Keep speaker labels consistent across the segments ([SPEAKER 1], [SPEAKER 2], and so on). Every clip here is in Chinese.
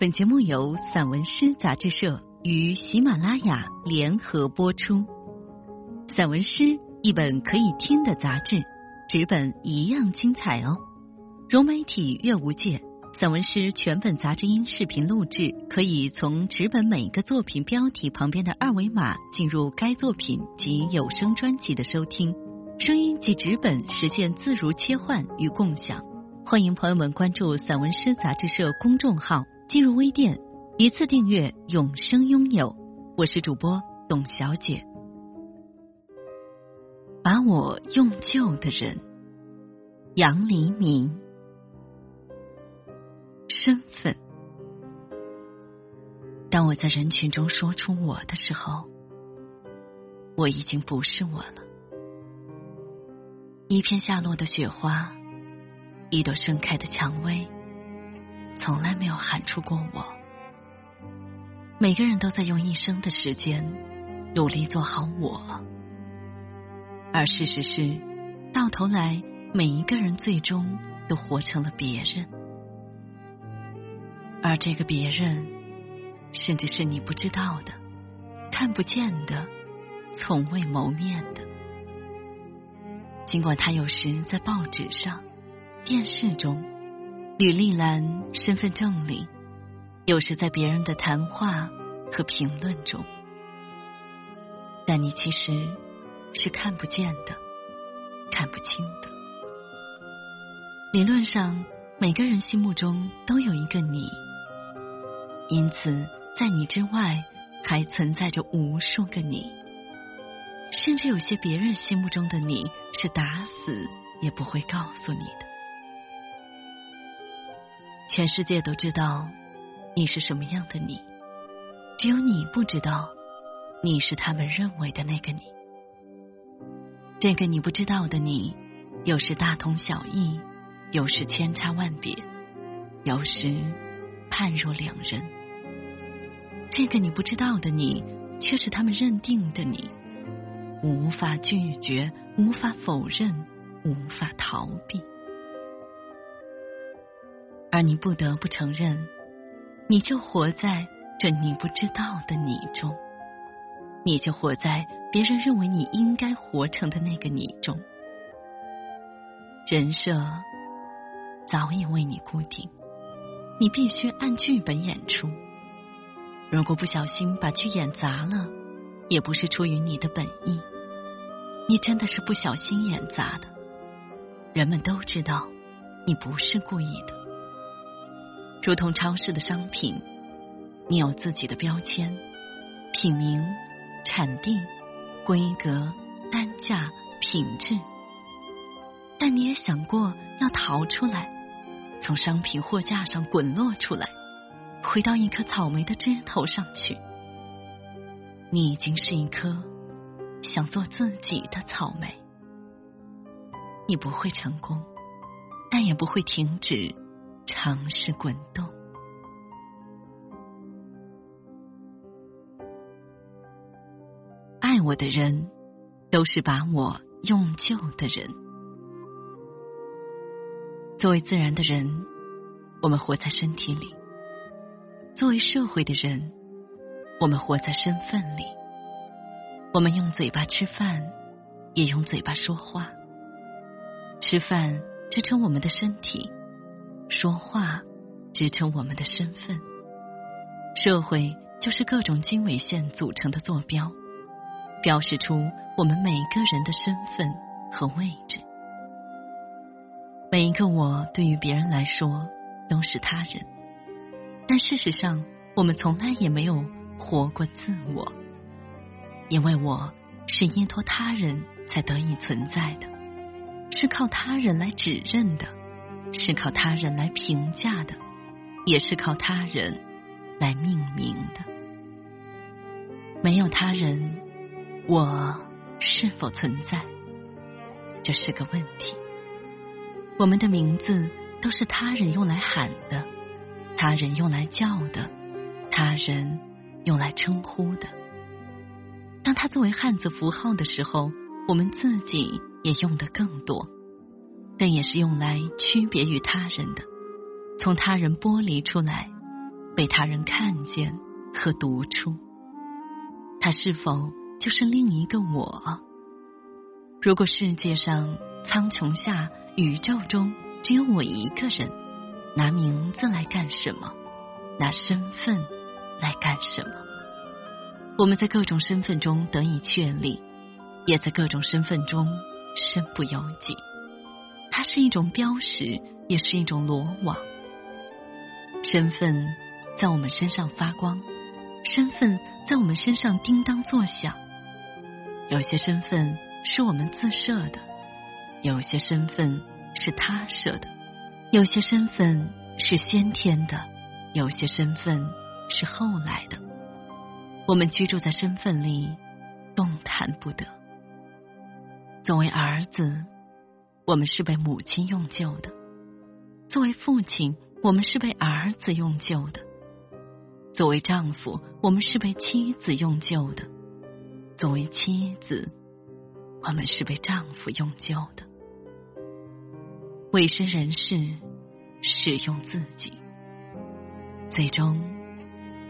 [SPEAKER 1] 本节目由散文诗杂志社与喜马拉雅联合播出。散文诗一本可以听的杂志，纸本一样精彩哦。融媒体阅无界，散文诗全本杂志音视频录制，可以从纸本每个作品标题旁边的二维码进入该作品及有声专辑的收听。声音及纸本实现自如切换与共享。欢迎朋友们关注散文诗杂志社公众号。进入微店，一次订阅，永生拥有。我是主播董小姐。把我用旧的人，杨黎明。身份。当我在人群中说出我的时候，我已经不是我了。一片下落的雪花，一朵盛开的蔷薇。从来没有喊出过我。每个人都在用一生的时间努力做好我，而事实是，到头来每一个人最终都活成了别人，而这个别人，甚至是你不知道的、看不见的、从未谋面的。尽管他有时在报纸上、电视中。履历栏、身份证里，有时在别人的谈话和评论中，但你其实是看不见的、看不清的。理论上，每个人心目中都有一个你，因此在你之外还存在着无数个你，甚至有些别人心目中的你是打死也不会告诉你的。全世界都知道你是什么样的你，只有你不知道你是他们认为的那个你。这个你不知道的你，有时大同小异，有时千差万别，有时判若两人。这个你不知道的你，却是他们认定的你，无法拒绝，无法否认，无法逃避。而你不得不承认，你就活在这你不知道的你中，你就活在别人认为你应该活成的那个你中。人设早已为你固定，你必须按剧本演出。如果不小心把剧演砸了，也不是出于你的本意，你真的是不小心演砸的。人们都知道你不是故意的。如同超市的商品，你有自己的标签、品名、产地、规格、单价、品质，但你也想过要逃出来，从商品货架上滚落出来，回到一颗草莓的枝头上去。你已经是一颗想做自己的草莓，你不会成功，但也不会停止。尝试滚动，爱我的人都是把我用旧的人。作为自然的人，我们活在身体里；作为社会的人，我们活在身份里。我们用嘴巴吃饭，也用嘴巴说话。吃饭支撑我们的身体。说话支撑我们的身份，社会就是各种经纬线组成的坐标，标示出我们每个人的身份和位置。每一个我对于别人来说都是他人，但事实上，我们从来也没有活过自我，因为我是依托他人才得以存在的，是靠他人来指认的。是靠他人来评价的，也是靠他人来命名的。没有他人，我是否存在？这是个问题。我们的名字都是他人用来喊的，他人用来叫的，他人用来称呼的。当他作为汉字符号的时候，我们自己也用的更多。但也是用来区别于他人的，从他人剥离出来，被他人看见和读出。他是否就是另一个我？如果世界上苍穹下宇宙中只有我一个人，拿名字来干什么？拿身份来干什么？我们在各种身份中得以确立，也在各种身份中身不由己。它是一种标识，也是一种罗网。身份在我们身上发光，身份在我们身上叮当作响。有些身份是我们自设的，有些身份是他设的，有些身份是先天的，有些身份是后来的。我们居住在身份里，动弹不得。作为儿子。我们是被母亲用旧的，作为父亲，我们是被儿子用旧的；作为丈夫，我们是被妻子用旧的；作为妻子，我们是被丈夫用旧的。委身人世，使用自己，最终，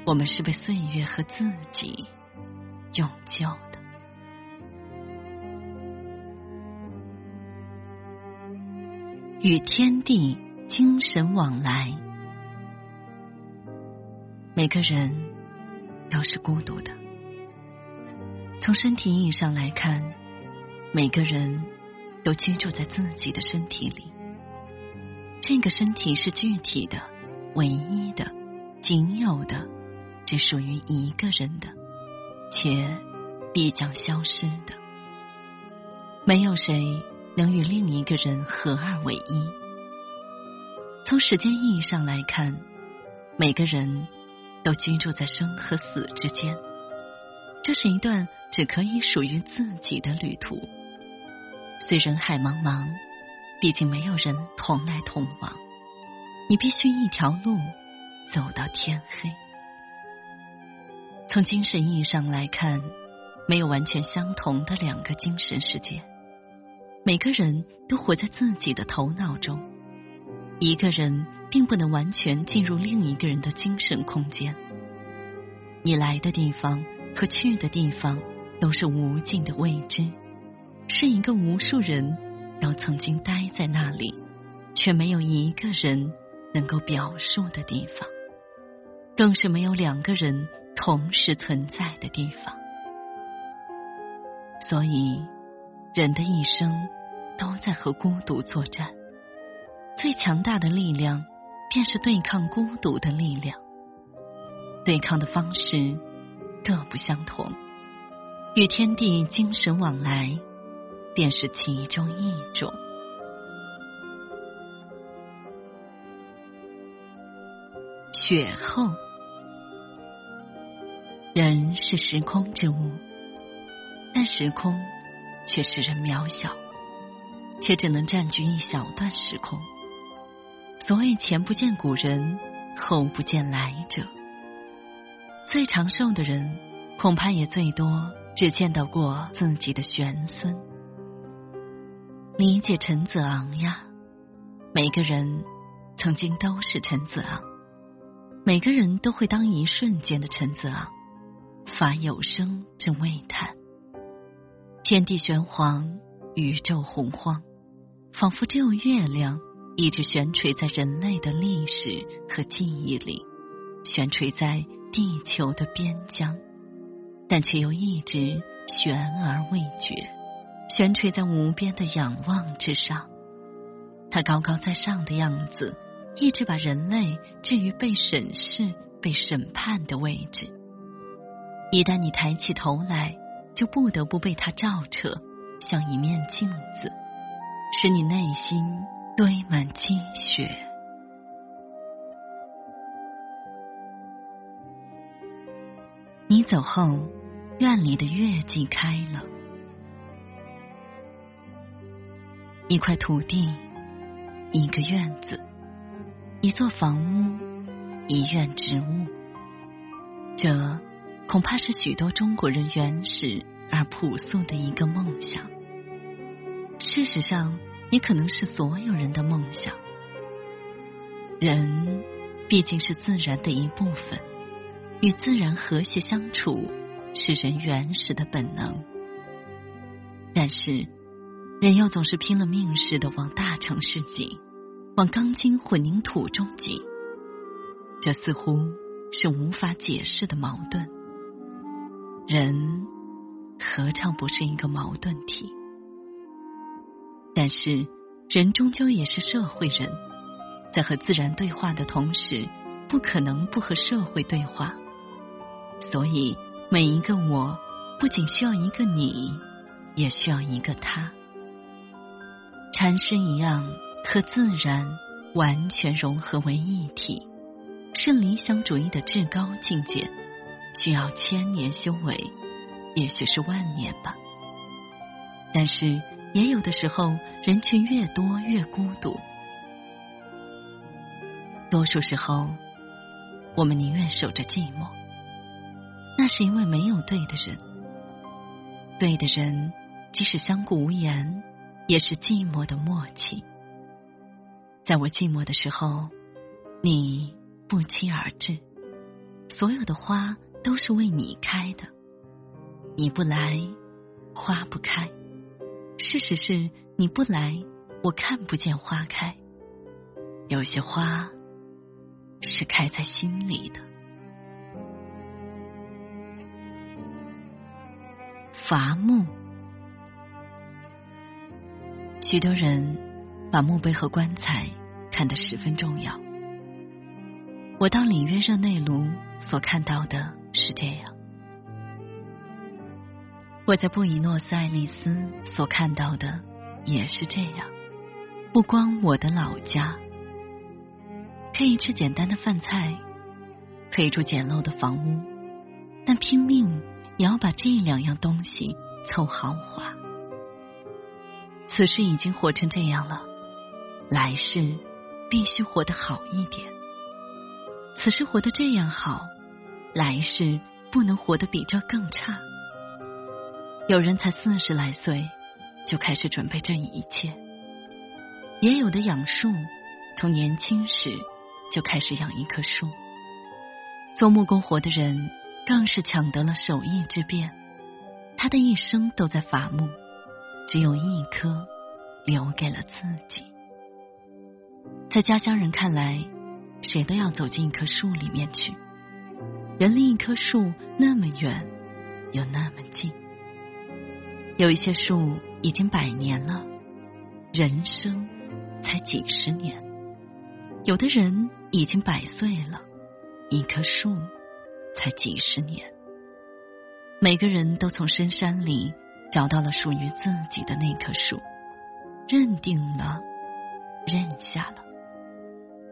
[SPEAKER 1] 我们是被岁月和自己用旧。与天地精神往来，每个人都是孤独的。从身体意义上来看，每个人都居住在自己的身体里。这个身体是具体的、唯一的、仅有的，只属于一个人的，且必将消失的。没有谁。能与另一个人合二为一。从时间意义上来看，每个人都居住在生和死之间。这是一段只可以属于自己的旅途。虽人海茫茫，毕竟没有人同来同往。你必须一条路走到天黑。从精神意义上来看，没有完全相同的两个精神世界。每个人都活在自己的头脑中，一个人并不能完全进入另一个人的精神空间。你来的地方和去的地方都是无尽的未知，是一个无数人都曾经待在那里，却没有一个人能够表述的地方，更是没有两个人同时存在的地方。所以，人的一生。都在和孤独作战，最强大的力量便是对抗孤独的力量。对抗的方式各不相同，与天地精神往来便是其中一种。雪后，人是时空之物，但时空却使人渺小。却只能占据一小段时空。所谓前不见古人，后不见来者。最长寿的人，恐怕也最多只见到过自己的玄孙。理解陈子昂呀，每个人曾经都是陈子昂，每个人都会当一瞬间的陈子昂，发有生之未叹。天地玄黄，宇宙洪荒。仿佛只有月亮一直悬垂在人类的历史和记忆里，悬垂在地球的边疆，但却又一直悬而未决，悬垂在无边的仰望之上。它高高在上的样子，一直把人类置于被审视、被审判的位置。一旦你抬起头来，就不得不被它照彻，像一面镜子。使你内心堆满积雪。你走后，院里的月季开了。一块土地，一个院子，一座房屋，一院植物。这恐怕是许多中国人原始而朴素的一个梦想。事实上，也可能是所有人的梦想。人毕竟是自然的一部分，与自然和谐相处是人原始的本能。但是，人又总是拼了命似的往大城市挤，往钢筋混凝土中挤，这似乎是无法解释的矛盾。人何尝不是一个矛盾体？但是，人终究也是社会人。在和自然对话的同时，不可能不和社会对话。所以，每一个我，不仅需要一个你，也需要一个他。禅师一样，和自然完全融合为一体，是理想主义的至高境界，需要千年修为，也许是万年吧。但是，也有的时候，人群越多越孤独。多数时候，我们宁愿守着寂寞，那是因为没有对的人。对的人，即使相顾无言，也是寂寞的默契。在我寂寞的时候，你不期而至，所有的花都是为你开的。你不来，花不开。事实是，你不来，我看不见花开。有些花。是开在心里的。伐木，许多人把墓碑和棺材看得十分重要。我到里约热内卢所看到的是这样，我在布宜诺斯艾利斯所看到的也是这样。不光我的老家。可以吃简单的饭菜，可以住简陋的房屋，但拼命也要把这两样东西凑豪华。此时已经活成这样了，来世必须活得好一点。此时活得这样好，来世不能活得比这更差。有人才四十来岁就开始准备这一切，也有的养树从年轻时。就开始养一棵树。做木工活的人更是抢得了手艺之便，他的一生都在伐木，只有一棵留给了自己。在家乡人看来，谁都要走进一棵树里面去。人离一棵树那么远，又那么近。有一些树已经百年了，人生才几十年。有的人。已经百岁了，一棵树才几十年。每个人都从深山里找到了属于自己的那棵树，认定了，认下了。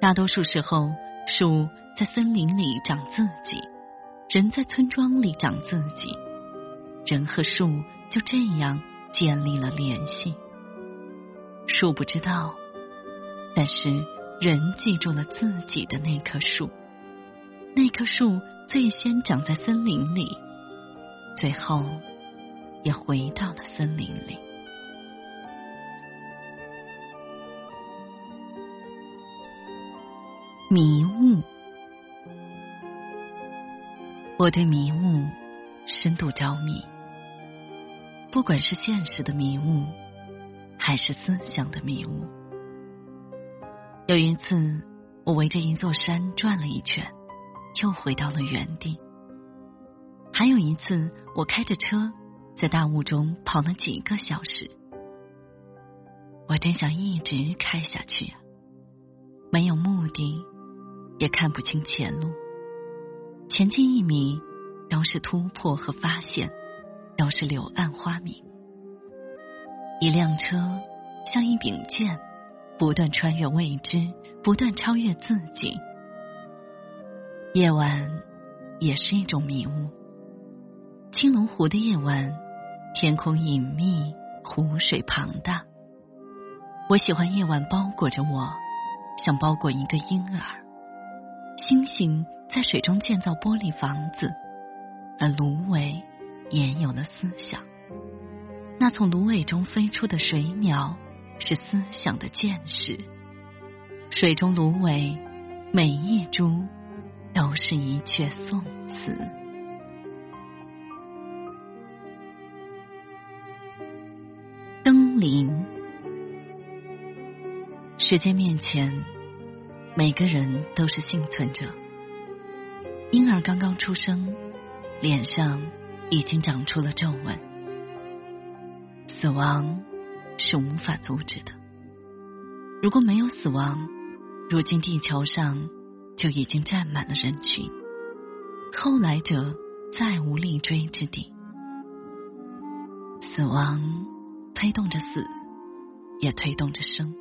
[SPEAKER 1] 大多数时候，树在森林里长自己，人在村庄里长自己，人和树就这样建立了联系。树不知道，但是。人记住了自己的那棵树，那棵树最先长在森林里，最后也回到了森林里。迷雾，我对迷雾深度着迷，不管是现实的迷雾，还是思想的迷雾。有一次，我围着一座山转了一圈，又回到了原地。还有一次，我开着车在大雾中跑了几个小时。我真想一直开下去啊！没有目的，也看不清前路。前进一米，都是突破和发现，都是柳暗花明。一辆车像一柄剑。不断穿越未知，不断超越自己。夜晚也是一种迷雾。青龙湖的夜晚，天空隐秘，湖水庞大。我喜欢夜晚包裹着我，像包裹一个婴儿。星星在水中建造玻璃房子，而芦苇也有了思想。那从芦苇中飞出的水鸟。是思想的见识，水中芦苇每一株都是一阙宋词。登临，时间面前，每个人都是幸存者。婴儿刚刚出生，脸上已经长出了皱纹。死亡是无法阻止的。如果没有死亡，如今地球上就已经站满了人群，后来者再无立锥之地。死亡推动着死，也推动着生。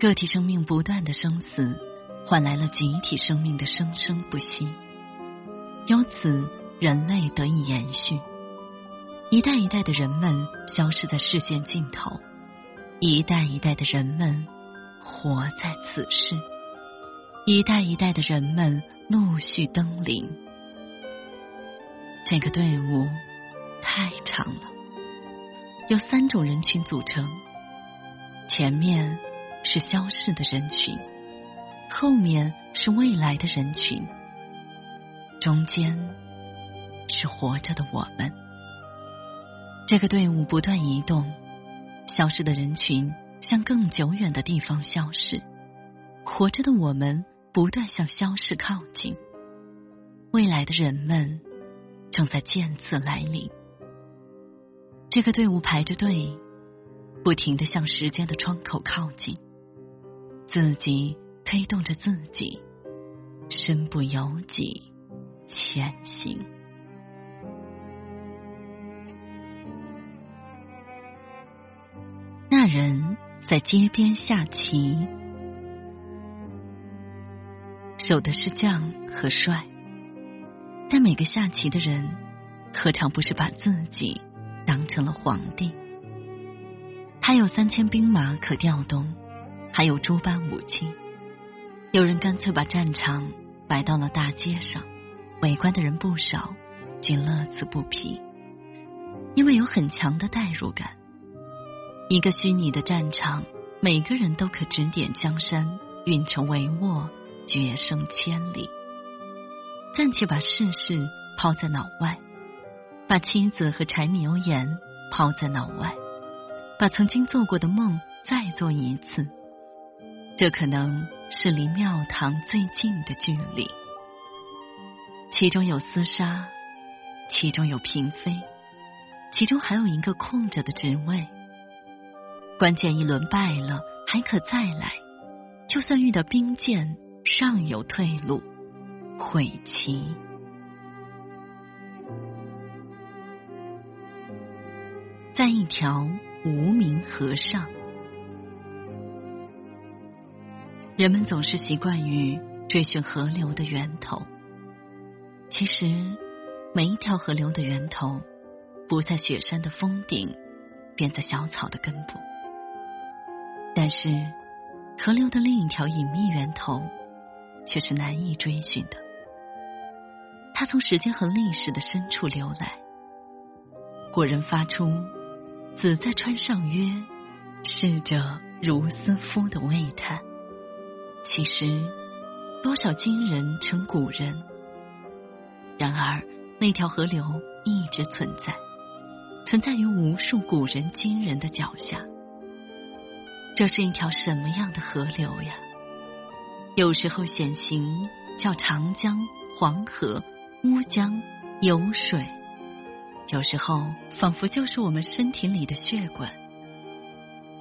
[SPEAKER 1] 个体生命不断的生死，换来了集体生命的生生不息。由此，人类得以延续。一代一代的人们消失在视线尽头，一代一代的人们活在此世，一代一代的人们陆续登临。这个队伍太长了，由三种人群组成：前面是消逝的人群，后面是未来的人群，中间是活着的我们。这个队伍不断移动，消失的人群向更久远的地方消失，活着的我们不断向消失靠近。未来的人们正在渐次来临。这个队伍排着队，不停的向时间的窗口靠近，自己推动着自己，身不由己前行。人在街边下棋，守的是将和帅。但每个下棋的人，何尝不是把自己当成了皇帝？他有三千兵马可调动，还有诸般武器。有人干脆把战场摆到了大街上，围观的人不少，均乐此不疲，因为有很强的代入感。一个虚拟的战场，每个人都可指点江山，运筹帷幄，决胜千里。暂且把世事抛在脑外，把妻子和柴米油盐抛在脑外，把曾经做过的梦再做一次。这可能是离庙堂最近的距离。其中有厮杀，其中有嫔妃，其中还有一个空着的职位。关键一轮败了，还可再来。就算遇到兵谏，尚有退路。悔棋，在一条无名河上，人们总是习惯于追寻河流的源头。其实，每一条河流的源头，不在雪山的峰顶，便在小草的根部。但是，河流的另一条隐秘源头却是难以追寻的。它从时间和历史的深处流来。古人发出“子在川上曰：‘逝者如斯夫’”的喟叹。其实，多少今人成古人。然而，那条河流一直存在，存在于无数古人今人的脚下。这是一条什么样的河流呀？有时候显形叫长江、黄河、乌江、有水；有时候仿佛就是我们身体里的血管；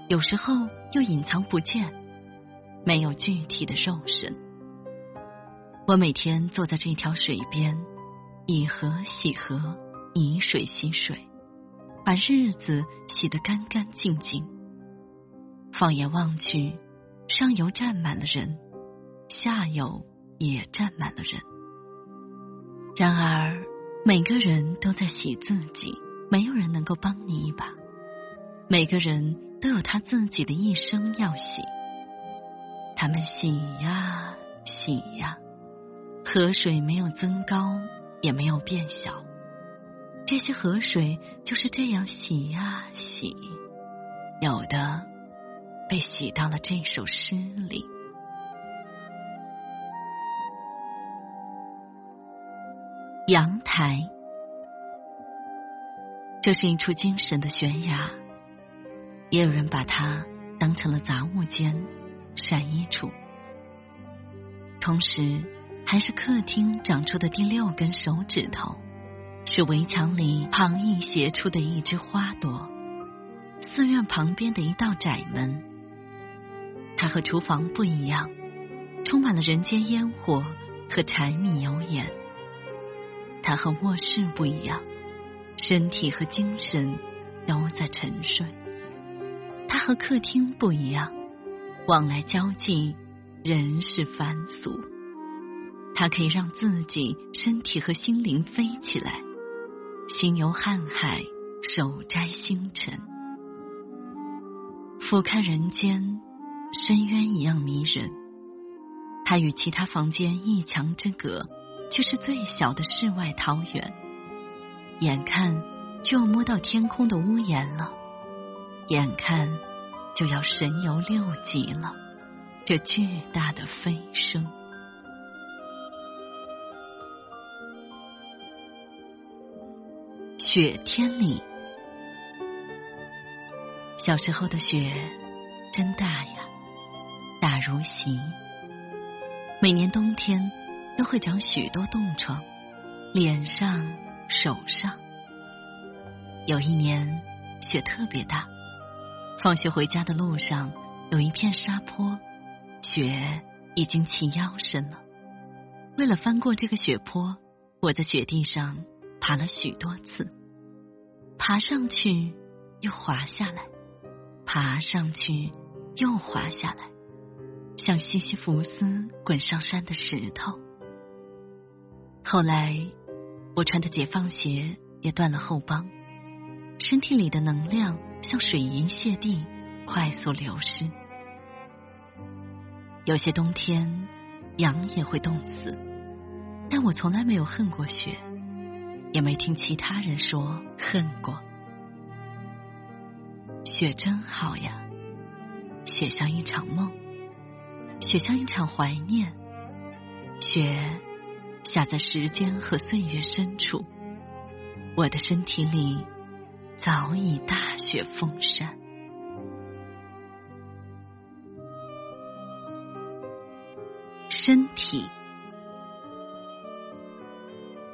[SPEAKER 1] 有时候又隐藏不见，没有具体的肉身。我每天坐在这条水边，以河洗河，以水洗水，把日子洗得干干净净。放眼望去，上游站满了人，下游也站满了人。然而，每个人都在洗自己，没有人能够帮你一把。每个人都有他自己的一生要洗。他们洗呀洗呀，河水没有增高，也没有变小。这些河水就是这样洗呀洗，有的。被洗到了这首诗里。阳台这是一处精神的悬崖也有人把它当成了杂物间晒衣处同时还是客厅长出的第六根手指头是围墙里旁逸斜出的一枝花朵。寺院旁边的一道窄门它和厨房不一样，充满了人间烟火和柴米油盐。它和卧室不一样，身体和精神都在沉睡。它和客厅不一样，往来交际，人世凡俗。它可以让自己身体和心灵飞起来，心游瀚海，手摘星辰，俯瞰人间，深渊一样迷人。它与其他房间一墙之隔。却是最小的世外桃源，眼看就要摸到天空的屋檐了，眼看就要神游六极了。这巨大的飞升，雪天里，小时候的雪真大呀，大如席。每年冬天。都会长许多冻疮，脸上、手上。有一年雪特别大，放学回家的路上有一片沙坡，雪已经齐腰深了。为了翻过这个雪坡，我在雪地上爬了许多次，爬上去又滑下来，爬上去又滑下来，像西西弗斯滚上山的石头。后来，我穿的解放鞋也断了后帮，身体里的能量像水银泻地，快速流失。有些冬天，羊也会冻死，但我从来没有恨过雪，也没听其他人说恨过。雪真好呀，雪像一场梦，雪像一场怀念，雪。下在时间和岁月深处，我的身体里早已大雪封山。身体，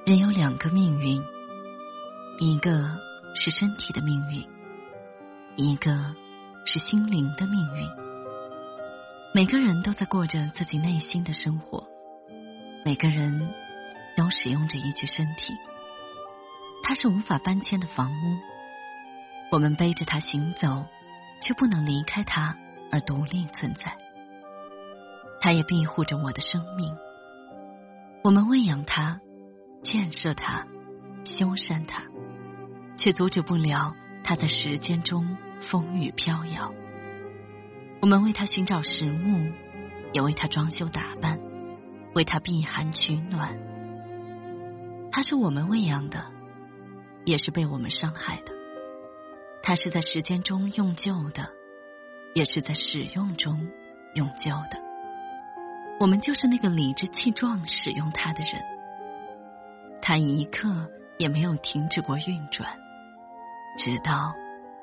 [SPEAKER 1] 人有两个命运，一个是身体的命运，一个是心灵的命运。每个人都在过着自己内心的生活，每个人。都使用着一具身体，它是无法搬迁的房屋。我们背着它行走，却不能离开它而独立存在。它也庇护着我的生命。我们喂养它，建设它，修缮它，却阻止不了它在时间中风雨飘摇。我们为他寻找食物，也为他装修打扮，为他避寒取暖。他是我们喂养的，也是被我们伤害的。他是在时间中用旧的，也是在使用中用旧的。我们就是那个理直气壮使用它的人。它一刻也没有停止过运转，直到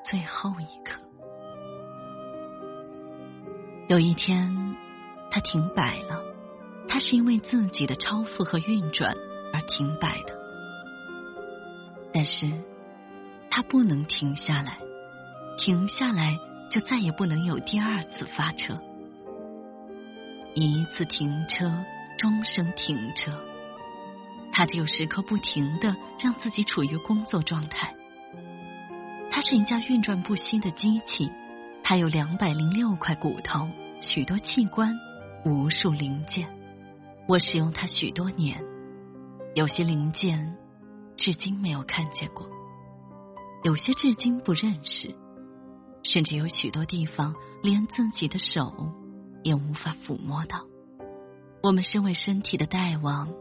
[SPEAKER 1] 最后一刻。有一天，它停摆了。它是因为自己的超负荷运转。而停摆的，但是它不能停下来，停下来就再也不能有第二次发车。一次停车，终生停车。它只有时刻不停的让自己处于工作状态。它是一架运转不息的机器，它有两百零六块骨头，许多器官，无数零件。我使用它许多年。有些零件至今没有看见过，有些至今不认识，甚至有许多地方连自己的手也无法抚摸到。我们身为身体的大王，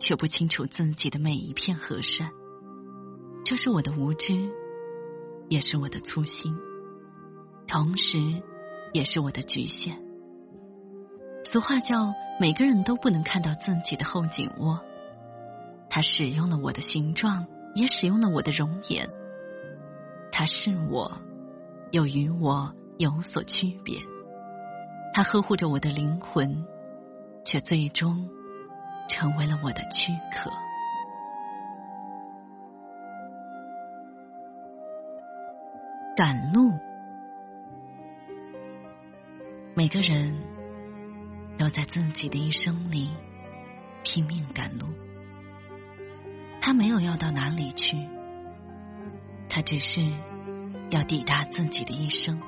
[SPEAKER 1] 却不清楚自己的每一片和善，这是我的无知，也是我的粗心，同时也是我的局限。俗话叫每个人都不能看到自己的后颈窝。他使用了我的形状，也使用了我的容颜。他是我，又与我有所区别。他呵护着我的灵魂，却最终成为了我的躯壳。赶路，每个人都在自己的一生里拼命赶路。他没有要到哪里去，他只是要抵达自己的一生。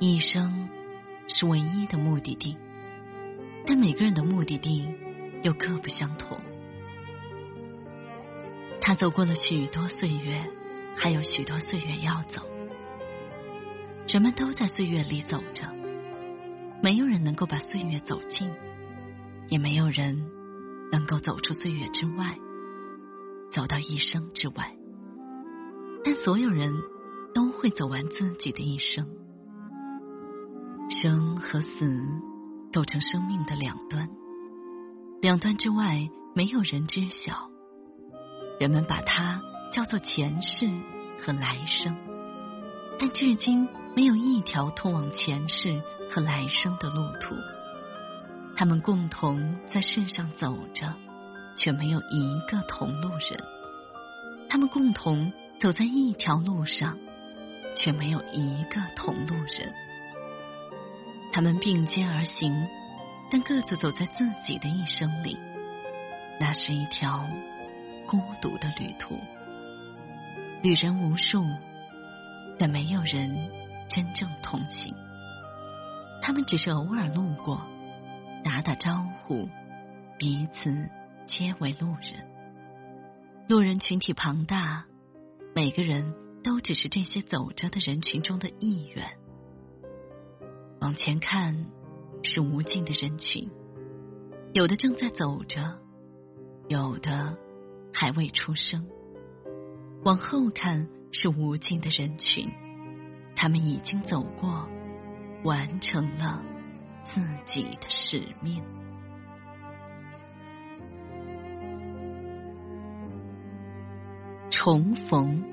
[SPEAKER 1] 一生是唯一的目的地，但每个人的目的地又各不相同。他走过了许多岁月。还有许多岁月要走，人们都在岁月里走着，没有人能够把岁月走尽，也没有人能够走出岁月之外，走到一生之外。但所有人都会走完自己的一生，生和死构成生命的两端，两端之外没有人知晓，人们把它。叫做前世和来生，但至今没有一条通往前世和来生的路途。他们共同在世上走着，却没有一个同路人。他们共同走在一条路上，却没有一个同路人。他们并肩而行，但各自走在自己的一生里。那是一条孤独的旅途。旅人无数，但没有人真正同行。他们只是偶尔路过，打打招呼，彼此皆为路人。路人群体庞大，每个人都只是这些走着的人群中的一员。往前看，是无尽的人群，有的正在走着，有的还未出生。往后看是无尽的人群，他们已经走过，完成了自己的使命。重逢，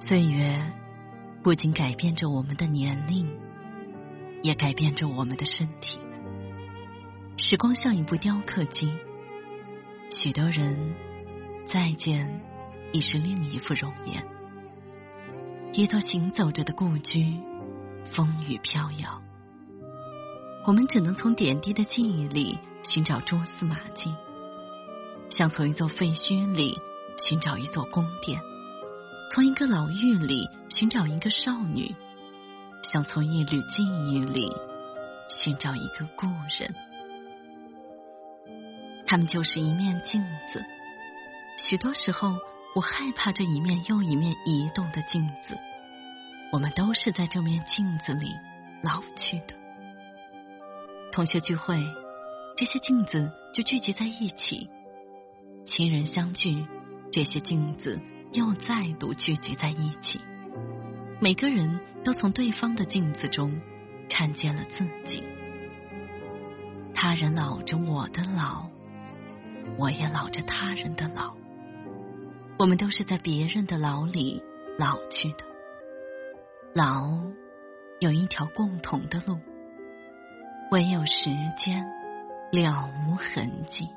[SPEAKER 1] 岁月不仅改变着我们的年龄，也改变着我们的身体。时光像一部雕刻机，许多人。再见，已是另一副容颜。一座行走着的故居，风雨飘摇。我们只能从点滴的记忆里寻找蛛丝马迹，像从一座废墟里寻找一座宫殿，从一个老狱里寻找一个少女，像从一缕记忆里寻找一个故人。他们就是一面镜子。许多时候，我害怕这一面又一面移动的镜子。我们都是在这面镜子里老去的。同学聚会，这些镜子就聚集在一起；亲人相聚，这些镜子又再度聚集在一起。每个人都从对方的镜子中看见了自己。他人老着我的老，我也老着他人的老。我们都是在别人的牢里老去的，老有一条共同的路，唯有时间了无痕迹。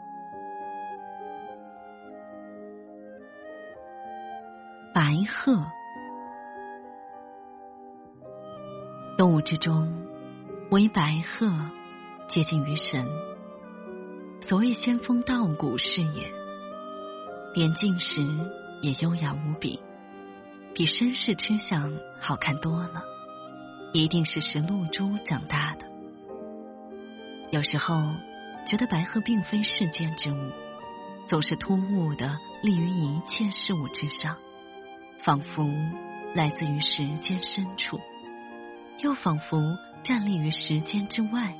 [SPEAKER 1] 白鹤，动物之中，唯白鹤接近于神。所谓仙风道骨是也。连进时也优雅无比，比绅士吃相好看多了。一定是食露珠长大的。有时候觉得白鹤并非世间之物，总是突兀的立于一切事物之上，仿佛来自于时间深处，又仿佛站立于时间之外。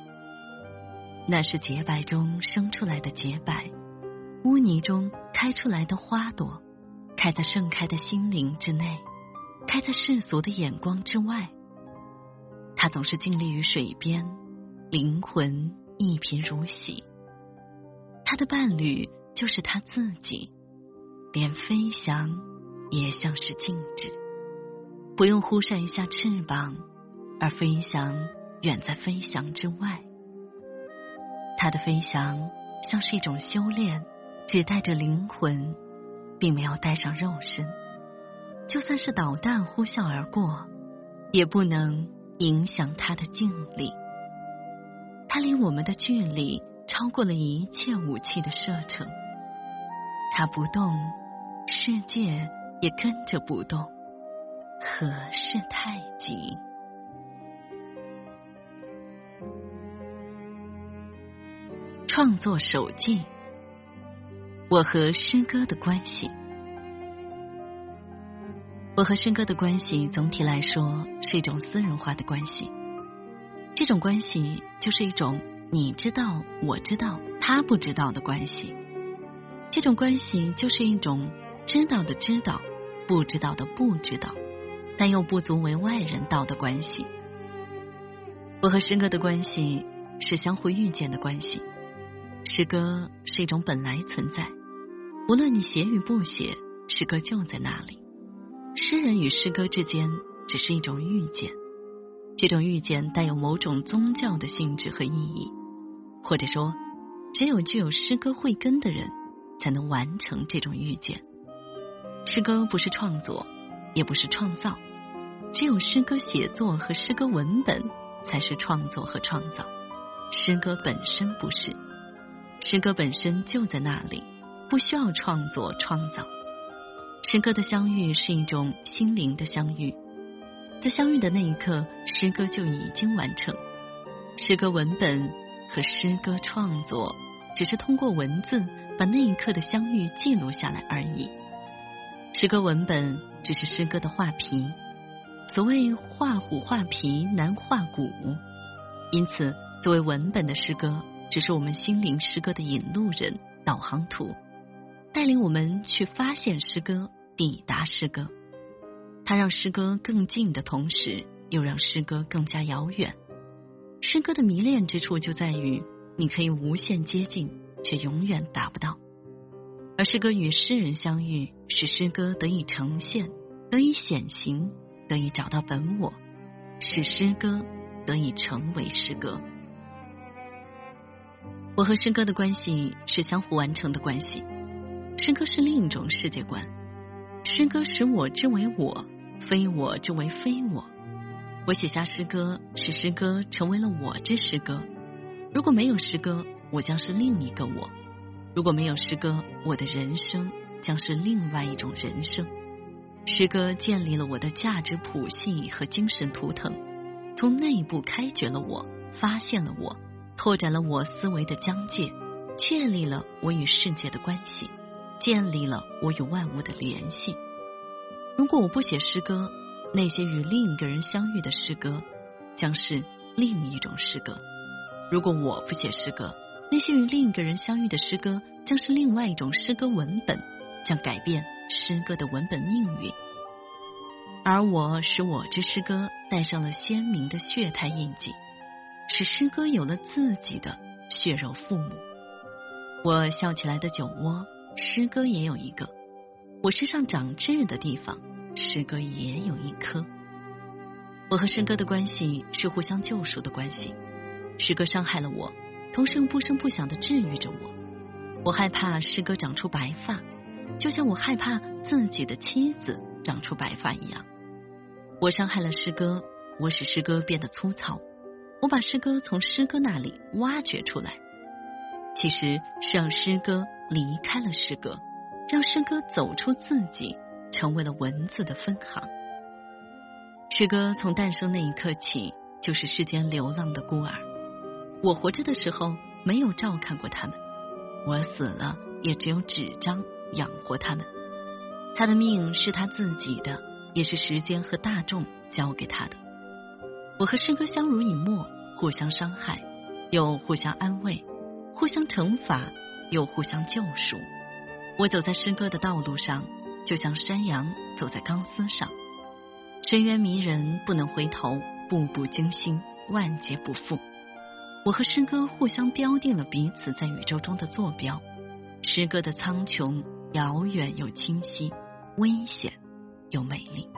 [SPEAKER 1] 那是洁白中生出来的洁白。污泥中开出来的花朵，开在盛开的心灵之内，开在世俗的眼光之外。他总是静立于水边，灵魂一贫如洗。他的伴侣就是他自己，连飞翔也像是静止，不用忽扇一下翅膀，而飞翔远在飞翔之外。他的飞翔像是一种修炼，只带着灵魂，并没有带上肉身。就算是导弹呼啸而过，也不能影响他的静力。他离我们的距离超过了一切武器的射程。他不动，世界也跟着不动。何事太急？创作手记：我和诗歌的关系。我和诗歌的关系，总体来说是一种私人化的关系。这种关系就是一种你知道，我知道，他不知道的关系。这种关系就是一种知道的知道，不知道的不知道，但又不足为外人道的关系。我和诗歌的关系是相互遇见的关系。诗歌是一种本来存在，无论你写与不写，诗歌就在那里。诗人与诗歌之间只是一种遇见，这种遇见带有某种宗教的性质和意义，或者说，只有具有诗歌慧根的人才能完成这种遇见。诗歌不是创作，也不是创造，只有诗歌写作和诗歌文本才是创作和创造。诗歌本身不是，诗歌本身就在那里，不需要创作创造。诗歌的相遇是一种心灵的相遇，在相遇的那一刻，诗歌就已经完成。诗歌文本和诗歌创作只是通过文字把那一刻的相遇记录下来而已。诗歌文本只是诗歌的画皮，所谓画虎画皮难画骨，因此作为文本的诗歌，只是我们心灵诗歌的引路人、导航图。带领我们去发现诗歌，抵达诗歌。它让诗歌更近的同时，又让诗歌更加遥远。诗歌的迷恋之处就在于，你可以无限接近，却永远达不到。而诗歌与诗人相遇，使诗歌得以呈现，得以显形，得以找到本我，使诗歌得以成为诗歌。我和诗歌的关系是相互完成的关系。诗歌是另一种世界观，诗歌使我之为我，非我之为非我。我写下诗歌，使诗歌成为了我之诗歌。如果没有诗歌，我将是另一个我；如果没有诗歌，我的人生将是另外一种人生。诗歌建立了我的价值谱系和精神图腾，从内部开掘了我，发现了我，拓展了我思维的疆界，确立了我与世界的关系。建立了我与万物的联系。如果我不写诗歌，那些与另一个人相遇的诗歌将是另一种诗歌；如果我不写诗歌，那些与另一个人相遇的诗歌将是另外一种诗歌文本，将改变诗歌的文本命运。而我使我之诗歌带上了鲜明的血态印记，使诗歌有了自己的血肉父母。我笑起来的酒窝。诗歌也有一个，我身上长痣的地方，诗歌也有一颗。我和诗歌的关系是互相救赎的关系。诗歌伤害了我，同时又不声不响的治愈着我。我害怕诗歌长出白发，就像我害怕自己的妻子长出白发一样。我伤害了诗歌，我使诗歌变得粗糙。我把诗歌从诗歌那里挖掘出来，其实是让诗歌。离开了诗歌，让诗歌走出自己，成为了文字的分行。诗歌从诞生那一刻起，就是世间流浪的孤儿。我活着的时候，没有照看过他们；我死了，也只有纸张养活他们。他的命是他自己的，也是时间和大众交给他的。我和诗歌相濡以沫，互相伤害，又互相安慰，互相惩罚。又互相救赎。我走在诗歌的道路上，就像山羊走在钢丝上。深渊迷人，不能回头；步步惊心，万劫不复。我和诗歌互相标定了彼此在宇宙中的坐标。诗歌的苍穹遥远又清晰，危险又美丽。